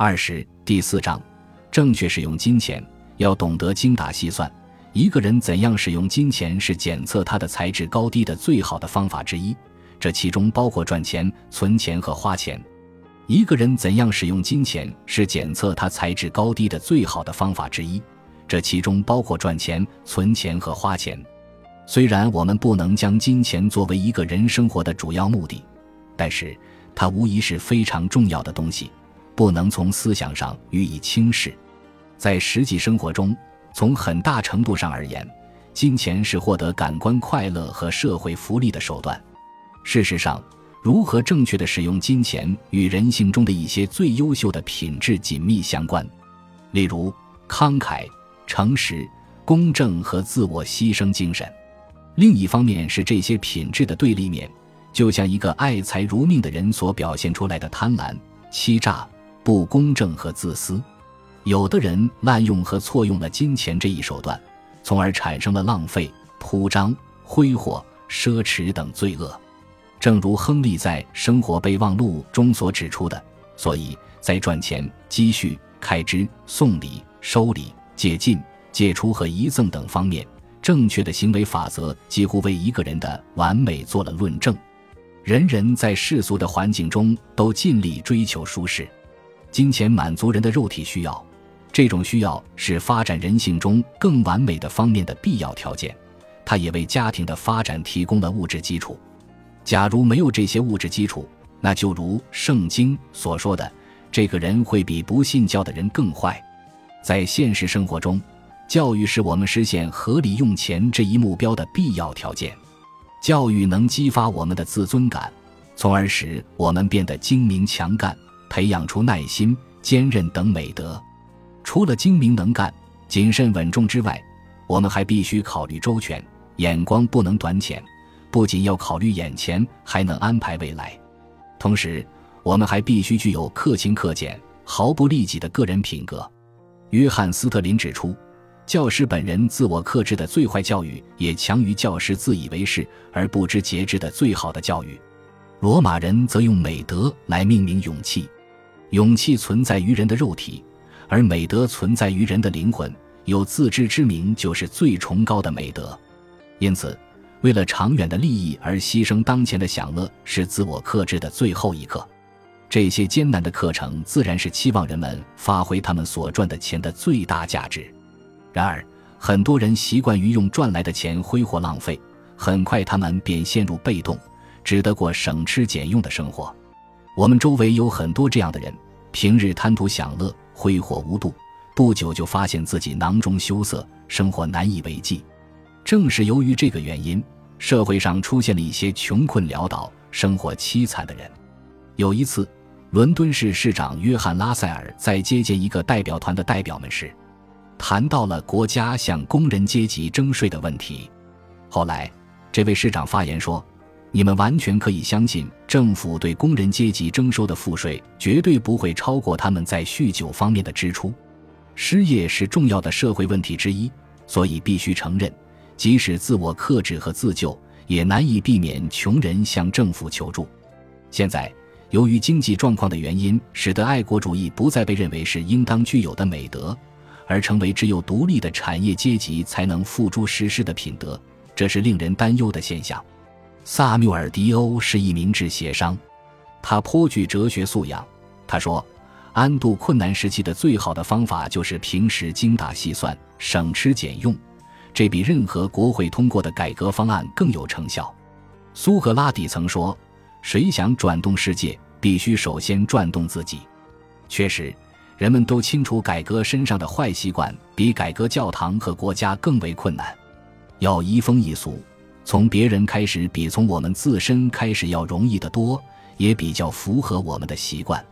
二十第四章，正确使用金钱要懂得精打细算。一个人怎样使用金钱是检测他的才智高低的最好的方法之一，这其中包括赚钱、存钱和花钱。一个人怎样使用金钱是检测他才智高低的最好的方法之一，这其中包括赚钱、存钱和花钱。虽然我们不能将金钱作为一个人生活的主要目的，但是它无疑是非常重要的东西，不能从思想上予以轻视。在实际生活中，从很大程度上而言，金钱是获得感官快乐和社会福利的手段。事实上，如何正确的使用金钱与人性中的一些最优秀的品质紧密相关，例如慷慨、诚实、公正和自我牺牲精神。另一方面是这些品质的对立面，就像一个爱财如命的人所表现出来的贪婪、欺诈、不公正和自私。有的人滥用和错用了金钱这一手段，从而产生了浪费、铺张、挥霍、奢侈等罪恶。正如亨利在《生活备忘录》中所指出的，所以在赚钱、积蓄、开支、送礼、收礼、借进、借出和遗赠等方面。正确的行为法则几乎为一个人的完美做了论证。人人在世俗的环境中都尽力追求舒适，金钱满足人的肉体需要，这种需要是发展人性中更完美的方面的必要条件。它也为家庭的发展提供了物质基础。假如没有这些物质基础，那就如圣经所说的，这个人会比不信教的人更坏。在现实生活中。教育是我们实现合理用钱这一目标的必要条件。教育能激发我们的自尊感，从而使我们变得精明强干，培养出耐心、坚韧等美德。除了精明能干、谨慎稳重之外，我们还必须考虑周全，眼光不能短浅。不仅要考虑眼前，还能安排未来。同时，我们还必须具有克勤克俭、毫不利己的个人品格。约翰·斯特林指出。教师本人自我克制的最坏教育，也强于教师自以为是而不知节制的最好的教育。罗马人则用美德来命名勇气，勇气存在于人的肉体，而美德存在于人的灵魂。有自知之明就是最崇高的美德。因此，为了长远的利益而牺牲当前的享乐，是自我克制的最后一课。这些艰难的课程，自然是期望人们发挥他们所赚的钱的最大价值。然而，很多人习惯于用赚来的钱挥霍浪费，很快他们便陷入被动，只得过省吃俭用的生活。我们周围有很多这样的人，平日贪图享乐，挥霍无度，不久就发现自己囊中羞涩，生活难以为继。正是由于这个原因，社会上出现了一些穷困潦倒、生活凄惨的人。有一次，伦敦市市长约翰·拉塞尔在接见一个代表团的代表们时，谈到了国家向工人阶级征税的问题。后来，这位市长发言说：“你们完全可以相信，政府对工人阶级征收的赋税绝对不会超过他们在酗酒方面的支出。失业是重要的社会问题之一，所以必须承认，即使自我克制和自救，也难以避免穷人向政府求助。现在，由于经济状况的原因，使得爱国主义不再被认为是应当具有的美德。”而成为只有独立的产业阶级才能付诸实施的品德，这是令人担忧的现象。萨缪尔·迪欧是一名制协商，他颇具哲学素养。他说：“安度困难时期的最好的方法就是平时精打细算、省吃俭用，这比任何国会通过的改革方案更有成效。”苏格拉底曾说：“谁想转动世界，必须首先转动自己。”确实。人们都清楚，改革身上的坏习惯比改革教堂和国家更为困难。要移风易俗，从别人开始比从我们自身开始要容易得多，也比较符合我们的习惯。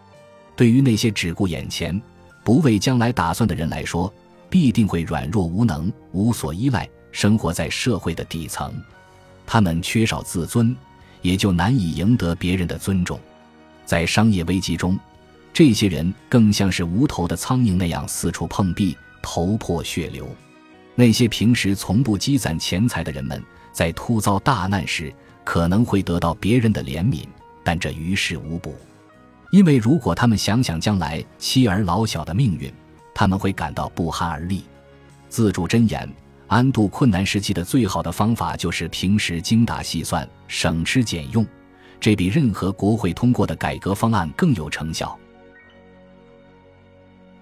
对于那些只顾眼前、不为将来打算的人来说，必定会软弱无能、无所依赖，生活在社会的底层。他们缺少自尊，也就难以赢得别人的尊重。在商业危机中。这些人更像是无头的苍蝇那样四处碰壁，头破血流。那些平时从不积攒钱财的人们，在突遭大难时可能会得到别人的怜悯，但这于事无补。因为如果他们想想将来妻儿老小的命运，他们会感到不寒而栗。自主箴言：安度困难时期的最好的方法就是平时精打细算、省吃俭用，这比任何国会通过的改革方案更有成效。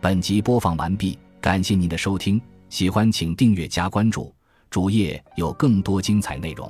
本集播放完毕，感谢您的收听，喜欢请订阅加关注，主页有更多精彩内容。